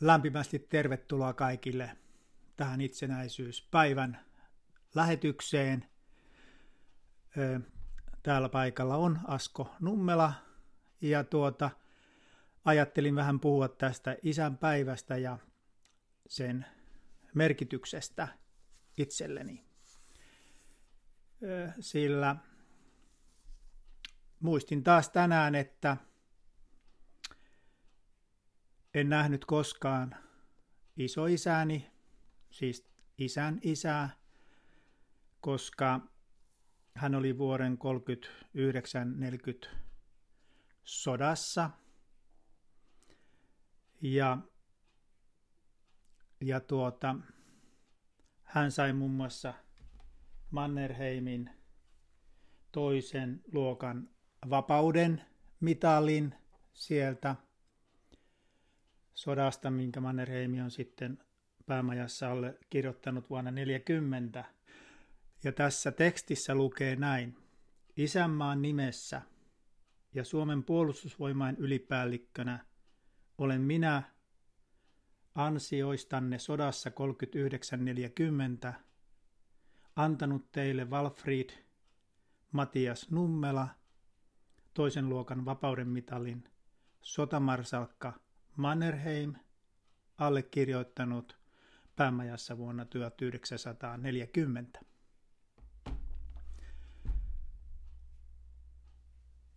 Lämpimästi tervetuloa kaikille tähän itsenäisyyspäivän lähetykseen. Täällä paikalla on Asko Nummela ja tuota, ajattelin vähän puhua tästä isänpäivästä ja sen merkityksestä itselleni. Sillä muistin taas tänään, että en nähnyt koskaan isoisäni, siis isän isää, koska hän oli vuoden 39-40 sodassa. Ja, ja tuota, hän sai muun muassa Mannerheimin toisen luokan vapauden mitalin sieltä sodasta, minkä Mannerheimi on sitten päämajassa alle kirjoittanut vuonna 40. Ja tässä tekstissä lukee näin. Isänmaan nimessä ja Suomen puolustusvoimain ylipäällikkönä olen minä ansioistanne sodassa 39-40 antanut teille Walfried Matias Nummela toisen luokan vapauden mitalin sotamarsalkka Mannerheim allekirjoittanut päämajassa vuonna 1940.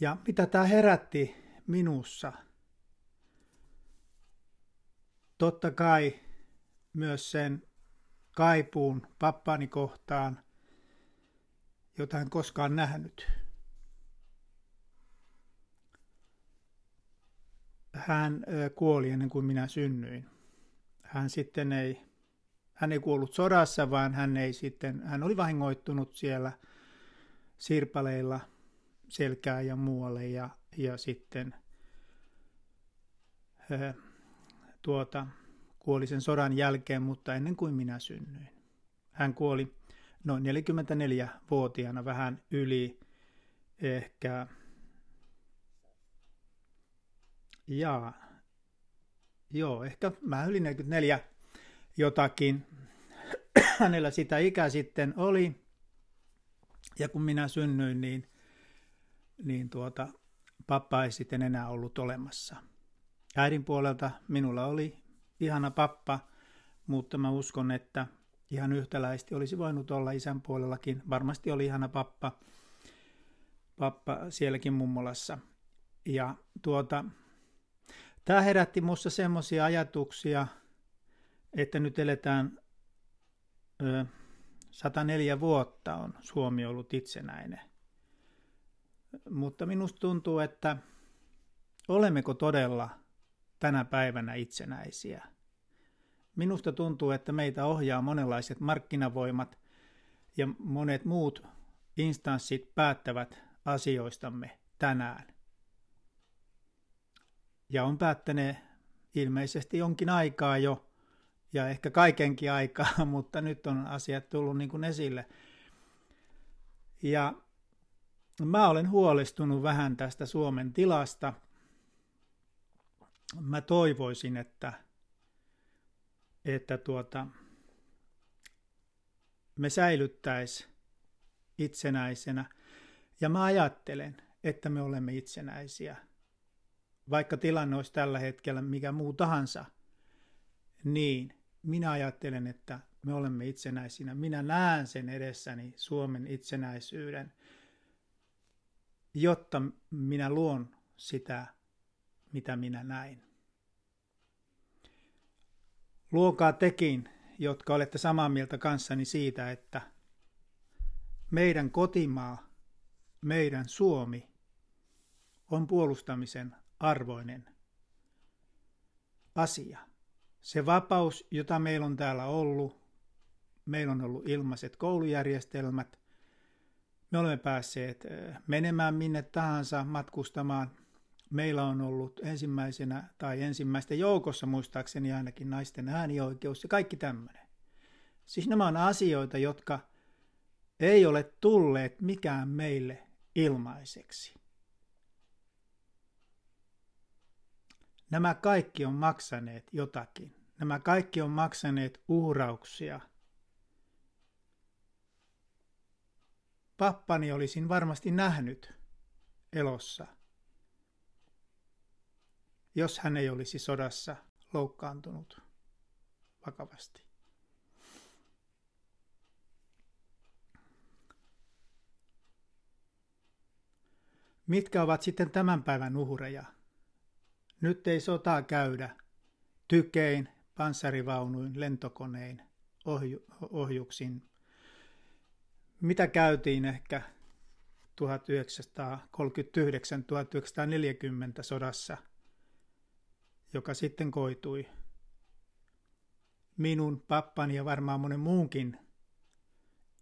Ja mitä tämä herätti minussa? Totta kai myös sen kaipuun pappaani kohtaan, jota en koskaan nähnyt. Hän kuoli ennen kuin minä synnyin. Hän sitten ei, hän ei kuollut sodassa, vaan hän, ei sitten, hän oli vahingoittunut siellä sirpaleilla selkää ja muualle ja, ja sitten tuota, kuoli sen sodan jälkeen, mutta ennen kuin minä synnyin. Hän kuoli noin 44-vuotiaana vähän yli ehkä Jaa. Joo, ehkä mä yli 44 jotakin. Hänellä sitä ikä sitten oli. Ja kun minä synnyin, niin, niin tuota, pappa ei sitten enää ollut olemassa. Äidin puolelta minulla oli ihana pappa, mutta mä uskon, että ihan yhtäläisesti olisi voinut olla isän puolellakin. Varmasti oli ihana pappa, pappa sielläkin mummolassa. Ja tuota, Tämä herätti minussa semmoisia ajatuksia, että nyt eletään ö, 104 vuotta on Suomi ollut itsenäinen. Mutta minusta tuntuu, että olemmeko todella tänä päivänä itsenäisiä. Minusta tuntuu, että meitä ohjaa monenlaiset markkinavoimat ja monet muut instanssit päättävät asioistamme tänään ja on päättäneet ilmeisesti jonkin aikaa jo, ja ehkä kaikenkin aikaa, mutta nyt on asiat tullut niin kuin esille. Ja mä olen huolestunut vähän tästä Suomen tilasta. Mä toivoisin, että, että tuota, me säilyttäis itsenäisenä. Ja mä ajattelen, että me olemme itsenäisiä – vaikka tilanne olisi tällä hetkellä mikä muu tahansa, niin minä ajattelen, että me olemme itsenäisinä. Minä näen sen edessäni Suomen itsenäisyyden, jotta minä luon sitä, mitä minä näin. Luokaa tekin, jotka olette samaa mieltä kanssani siitä, että meidän kotimaa, meidän Suomi on puolustamisen arvoinen asia. Se vapaus, jota meillä on täällä ollut, meillä on ollut ilmaiset koulujärjestelmät, me olemme päässeet menemään minne tahansa matkustamaan. Meillä on ollut ensimmäisenä tai ensimmäistä joukossa muistaakseni ainakin naisten äänioikeus ja kaikki tämmöinen. Siis nämä on asioita, jotka ei ole tulleet mikään meille ilmaiseksi. Nämä kaikki on maksaneet jotakin. Nämä kaikki on maksaneet uhrauksia. Pappani olisin varmasti nähnyt elossa, jos hän ei olisi sodassa loukkaantunut vakavasti. Mitkä ovat sitten tämän päivän uhreja? Nyt ei sotaa käydä. Tykein, panssarivaunuin, lentokonein, ohju, ohjuksin. Mitä käytiin ehkä 1939-1940 sodassa, joka sitten koitui? Minun, pappani ja varmaan monen muunkin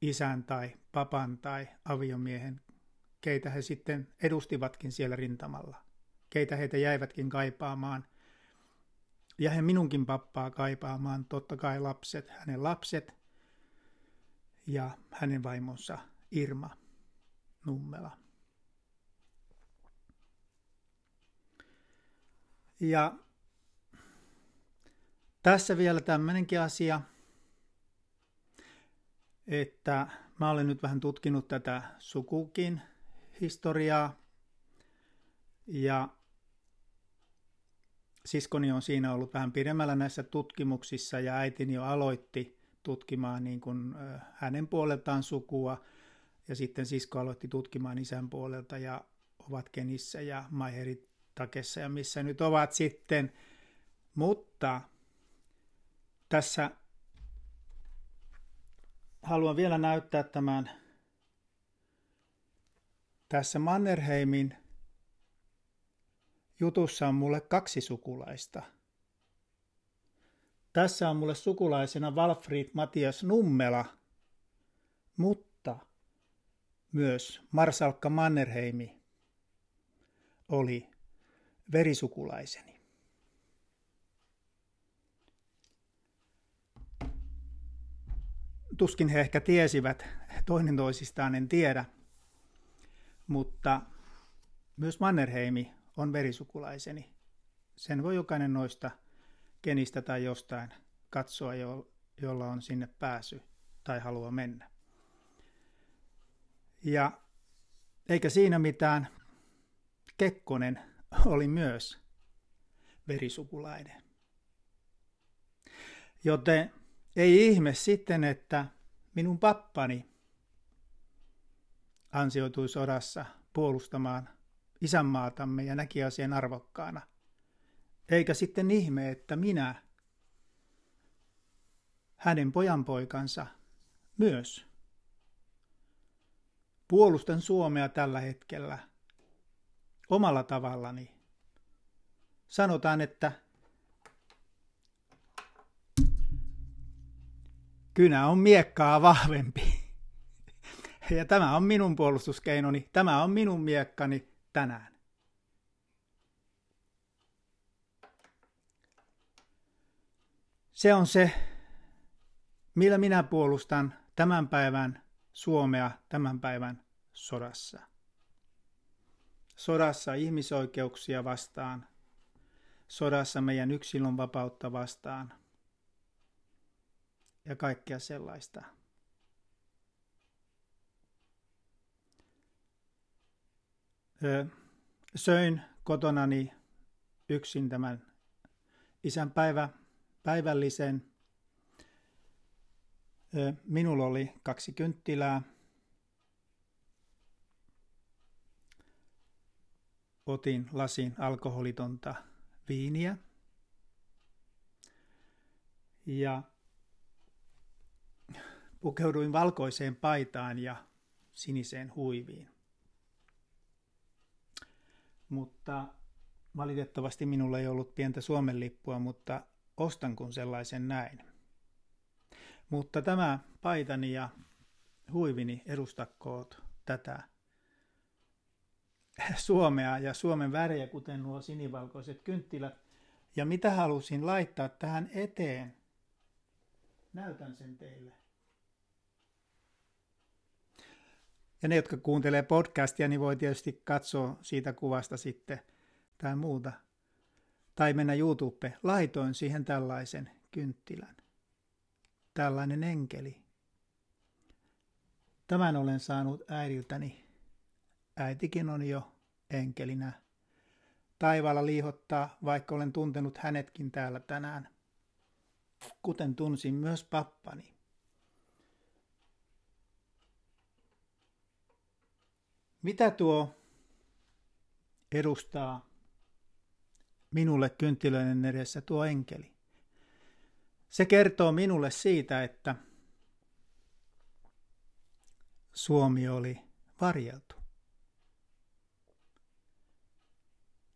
isän tai papan tai aviomiehen, keitä he sitten edustivatkin siellä rintamalla, keitä heitä jäivätkin kaipaamaan. Ja he minunkin pappaa kaipaamaan, totta kai lapset, hänen lapset ja hänen vaimonsa Irma Nummela. Ja tässä vielä tämmöinenkin asia, että mä olen nyt vähän tutkinut tätä sukukin historiaa ja siskoni on siinä ollut vähän pidemmällä näissä tutkimuksissa ja äitini jo aloitti tutkimaan niin kuin hänen puoleltaan sukua ja sitten sisko aloitti tutkimaan isän puolelta ja ovat Kenissä ja Maiheritakessa ja missä nyt ovat sitten. Mutta tässä haluan vielä näyttää tämän tässä Mannerheimin jutussa on mulle kaksi sukulaista. Tässä on mulle sukulaisena Walfried Matias Nummela, mutta myös Marsalkka Mannerheimi oli verisukulaiseni. tuskin he ehkä tiesivät toinen toisistaan, en tiedä. Mutta myös Mannerheimi on verisukulaiseni. Sen voi jokainen noista kenistä tai jostain katsoa, jolla on sinne pääsy tai haluaa mennä. Ja eikä siinä mitään, Kekkonen oli myös verisukulainen. Joten ei ihme sitten, että minun pappani ansioitui sodassa puolustamaan isänmaatamme ja näki asian arvokkaana. Eikä sitten ihme, että minä, hänen pojanpoikansa, myös puolustan Suomea tällä hetkellä omalla tavallani. Sanotaan, että kynä on miekkaa vahvempi. Ja tämä on minun puolustuskeinoni, tämä on minun miekkani tänään. Se on se, millä minä puolustan tämän päivän Suomea tämän päivän sodassa. Sodassa ihmisoikeuksia vastaan, sodassa meidän yksilön vapautta vastaan – ja kaikkea sellaista. Söin kotonani yksin tämän isän päivä, päivällisen. Minulla oli kaksi kynttilää. Otin lasin alkoholitonta viiniä. Ja Pukeuduin valkoiseen paitaan ja siniseen huiviin. Mutta valitettavasti minulla ei ollut pientä Suomen lippua, mutta ostan kun sellaisen näin. Mutta tämä paitani ja huivini edustakkoot tätä Suomea ja Suomen värejä, kuten nuo sinivalkoiset kynttilät. Ja mitä halusin laittaa tähän eteen? Näytän sen teille. Ja ne, jotka kuuntelee podcastia, niin voi tietysti katsoa siitä kuvasta sitten tai muuta. tai mennä YouTube, laitoin siihen tällaisen kynttilän. Tällainen enkeli. Tämän olen saanut äidiltäni. Äitikin on jo enkelinä. Taivaalla liihottaa, vaikka olen tuntenut hänetkin täällä tänään. Kuten tunsin myös pappani. Mitä tuo edustaa minulle kynttilöiden edessä tuo enkeli? Se kertoo minulle siitä, että Suomi oli varjeltu.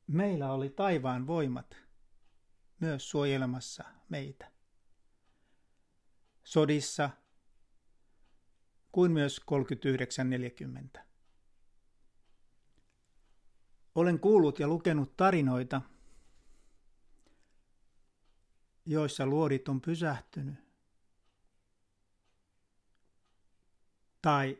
Meillä oli taivaan voimat myös suojelemassa meitä. Sodissa kuin myös 39-40. Olen kuullut ja lukenut tarinoita, joissa luodit on pysähtynyt. Tai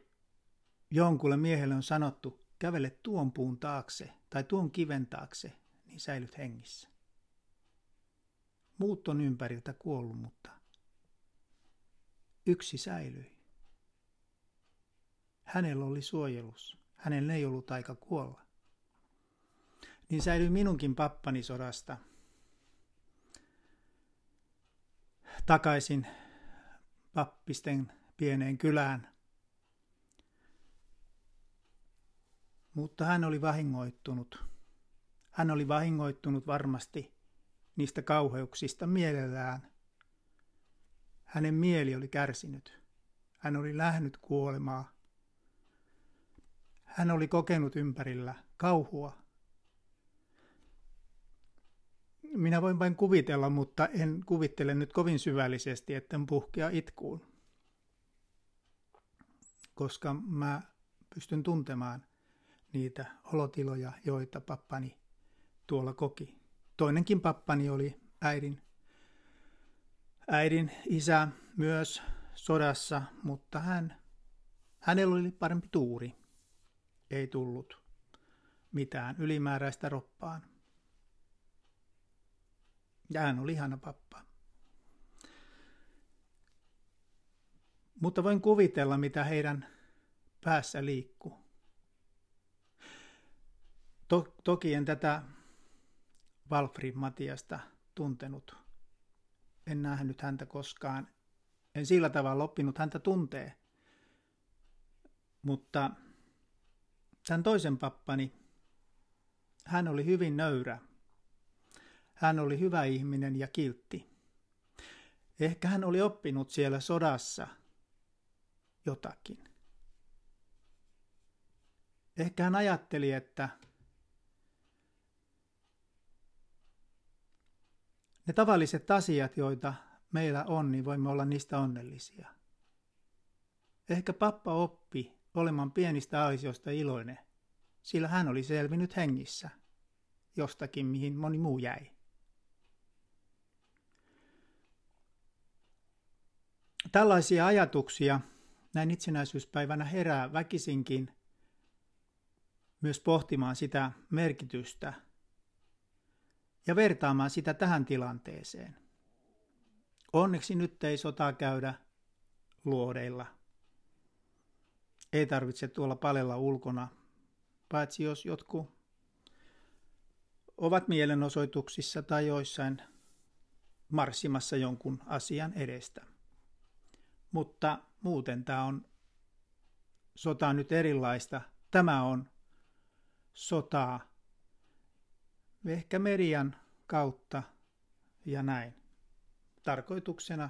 jonkulle miehelle on sanottu, kävele tuon puun taakse tai tuon kiven taakse, niin säilyt hengissä. Muut on ympäriltä kuollut, mutta yksi säilyi. Hänellä oli suojelus. Hänellä ei ollut aika kuolla. Niin säilyi minunkin pappani sodasta – takaisin pappisten pieneen kylään. Mutta hän oli vahingoittunut. Hän oli vahingoittunut varmasti niistä kauheuksista mielellään. Hänen mieli oli kärsinyt. Hän oli lähnyt kuolemaa. Hän oli kokenut ympärillä kauhua minä voin vain kuvitella, mutta en kuvittele nyt kovin syvällisesti, etten puhkea itkuun. Koska mä pystyn tuntemaan niitä olotiloja, joita pappani tuolla koki. Toinenkin pappani oli äidin, äidin isä myös sodassa, mutta hän, hänellä oli parempi tuuri. Ei tullut mitään ylimääräistä roppaan. Ja hän oli ihana pappa. Mutta voin kuvitella, mitä heidän päässä liikkuu. To- toki en tätä Valfrid Matiasta tuntenut. En nähnyt häntä koskaan. En sillä tavalla oppinut häntä tuntee. Mutta tämän toisen pappani, hän oli hyvin nöyrä hän oli hyvä ihminen ja kiltti. Ehkä hän oli oppinut siellä sodassa jotakin. Ehkä hän ajatteli, että ne tavalliset asiat, joita meillä on, niin voimme olla niistä onnellisia. Ehkä pappa oppi olemaan pienistä asioista iloinen, sillä hän oli selvinnyt hengissä jostakin, mihin moni muu jäi. Tällaisia ajatuksia näin itsenäisyyspäivänä herää väkisinkin myös pohtimaan sitä merkitystä ja vertaamaan sitä tähän tilanteeseen. Onneksi nyt ei sotaa käydä luodeilla. Ei tarvitse tuolla palella ulkona, paitsi jos jotkut ovat mielenosoituksissa tai joissain marssimassa jonkun asian edestä. Mutta muuten tämä on sota nyt erilaista. Tämä on sotaa ehkä median kautta ja näin. Tarkoituksena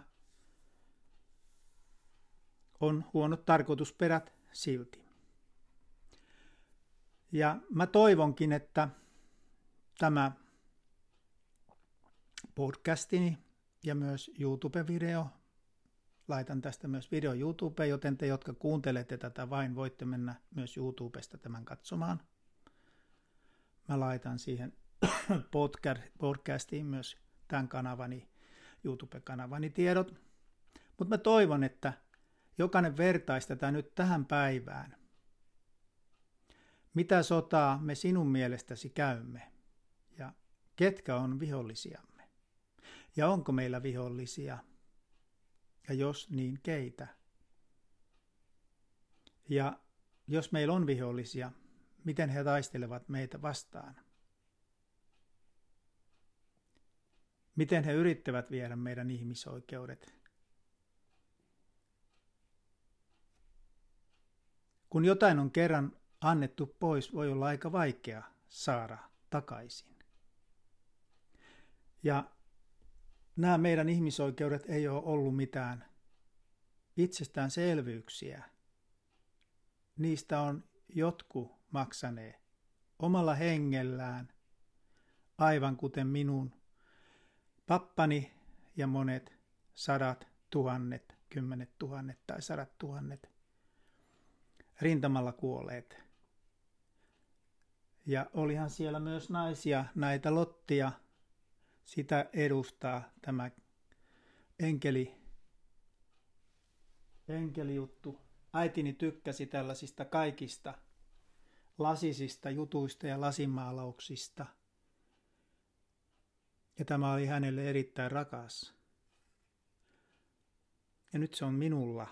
on huonot tarkoitusperät silti. Ja mä toivonkin, että tämä podcastini ja myös YouTube-video laitan tästä myös video YouTubeen, joten te, jotka kuuntelette tätä vain, voitte mennä myös YouTubesta tämän katsomaan. Mä laitan siihen podcastiin myös tämän kanavani, YouTube-kanavani tiedot. Mutta mä toivon, että jokainen vertaisi tätä nyt tähän päivään. Mitä sotaa me sinun mielestäsi käymme? Ja ketkä on vihollisiamme. Ja onko meillä vihollisia? Ja jos niin, keitä? Ja jos meillä on vihollisia, miten he taistelevat meitä vastaan? Miten he yrittävät viedä meidän ihmisoikeudet? Kun jotain on kerran annettu pois, voi olla aika vaikea saada takaisin. Ja nämä meidän ihmisoikeudet ei ole ollut mitään itsestäänselvyyksiä. Niistä on jotkut maksanee omalla hengellään, aivan kuten minun pappani ja monet sadat tuhannet, kymmenet tuhannet tai sadat tuhannet rintamalla kuolleet. Ja olihan siellä myös naisia, näitä Lottia, sitä edustaa tämä enkeli, enkelijuttu. Äitini tykkäsi tällaisista kaikista lasisista jutuista ja lasimaalauksista. Ja tämä oli hänelle erittäin rakas. Ja nyt se on minulla.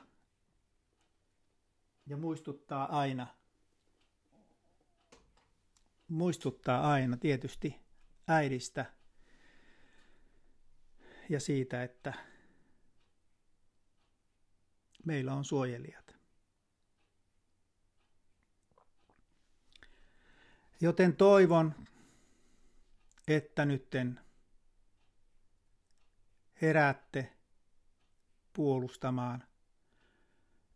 Ja muistuttaa aina, muistuttaa aina tietysti äidistä ja siitä, että meillä on suojelijat. Joten toivon, että nytten heräätte puolustamaan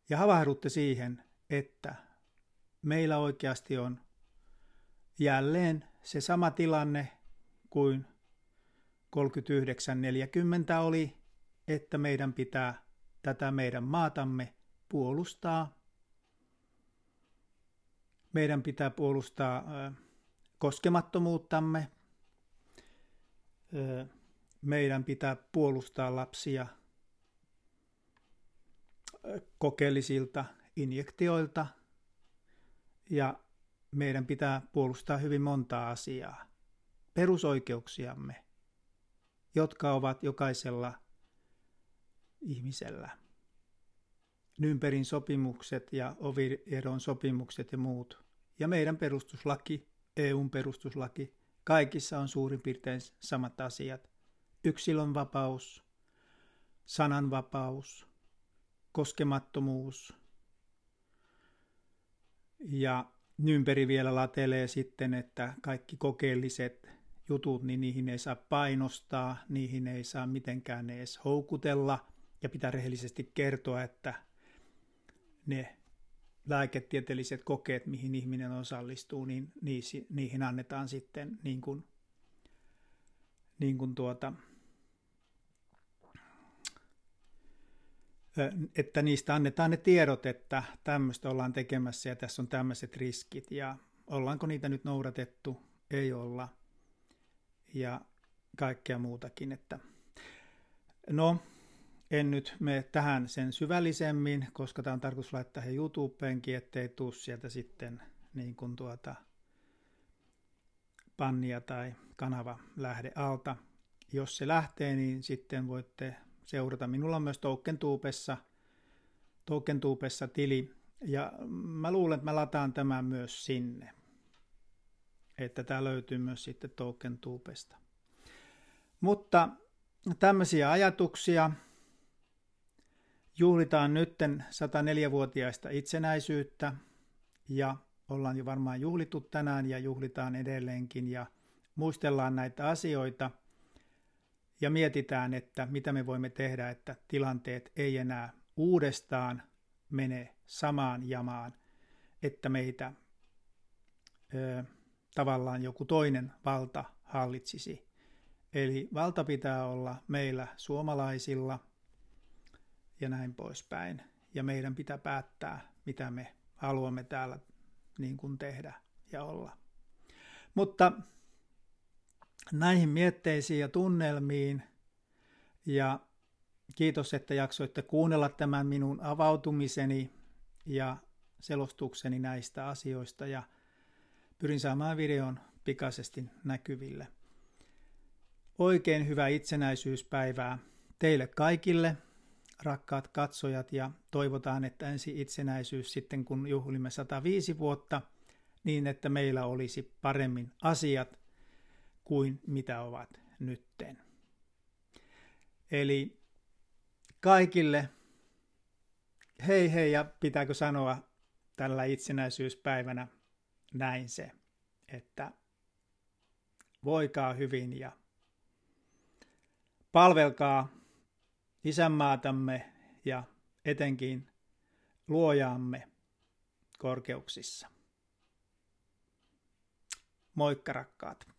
ja havahdutte siihen, että meillä oikeasti on jälleen se sama tilanne kuin 39.40 oli, että meidän pitää tätä meidän maatamme puolustaa. Meidän pitää puolustaa koskemattomuuttamme. Meidän pitää puolustaa lapsia kokeellisilta injektioilta ja meidän pitää puolustaa hyvin montaa asiaa. Perusoikeuksiamme, jotka ovat jokaisella ihmisellä. Nymperin sopimukset ja Ovieron sopimukset ja muut. Ja meidän perustuslaki, EUn perustuslaki, kaikissa on suurin piirtein samat asiat. Yksilön vapaus, sananvapaus, koskemattomuus. Ja Nymperi vielä latelee sitten, että kaikki kokeelliset jutut, niin niihin ei saa painostaa, niihin ei saa mitenkään edes houkutella. Ja pitää rehellisesti kertoa, että ne lääketieteelliset kokeet, mihin ihminen osallistuu, niin niihin annetaan sitten niin kuin, niin kuin tuota, että niistä annetaan ne tiedot, että tämmöistä ollaan tekemässä ja tässä on tämmöiset riskit. Ja ollaanko niitä nyt noudatettu, ei olla ja kaikkea muutakin. Että no, en nyt mene tähän sen syvällisemmin, koska tämä on tarkoitus laittaa he YouTubeenkin, ettei tuu sieltä sitten niin kuin tuota pannia tai kanava lähde alta. Jos se lähtee, niin sitten voitte seurata. Minulla on myös TokenTubessa, TokenTubessa tili, ja mä luulen, että mä lataan tämän myös sinne. Että tämä löytyy myös sitten TokenTubesta. Mutta tämmöisiä ajatuksia. Juhlitaan nytten 104-vuotiaista itsenäisyyttä ja ollaan jo varmaan juhlittu tänään ja juhlitaan edelleenkin ja muistellaan näitä asioita – ja mietitään, että mitä me voimme tehdä, että tilanteet ei enää uudestaan mene samaan jamaan, että meitä ö, tavallaan joku toinen valta hallitsisi. Eli valta pitää olla meillä suomalaisilla ja näin poispäin. Ja meidän pitää päättää, mitä me haluamme täällä niin kuin tehdä ja olla. Mutta näihin mietteisiin ja tunnelmiin. Ja kiitos, että jaksoitte kuunnella tämän minun avautumiseni ja selostukseni näistä asioista ja pyrin saamaan videon pikaisesti näkyville. oikein hyvää itsenäisyyspäivää teille kaikille, rakkaat katsojat, ja toivotaan, että ensi itsenäisyys sitten, kun juhlimme 105 vuotta, niin että meillä olisi paremmin asiat kuin mitä ovat nytten. Eli kaikille hei hei ja pitääkö sanoa tällä itsenäisyyspäivänä näin se, että voikaa hyvin ja palvelkaa isänmaatamme ja etenkin luojaamme korkeuksissa. Moikka rakkaat!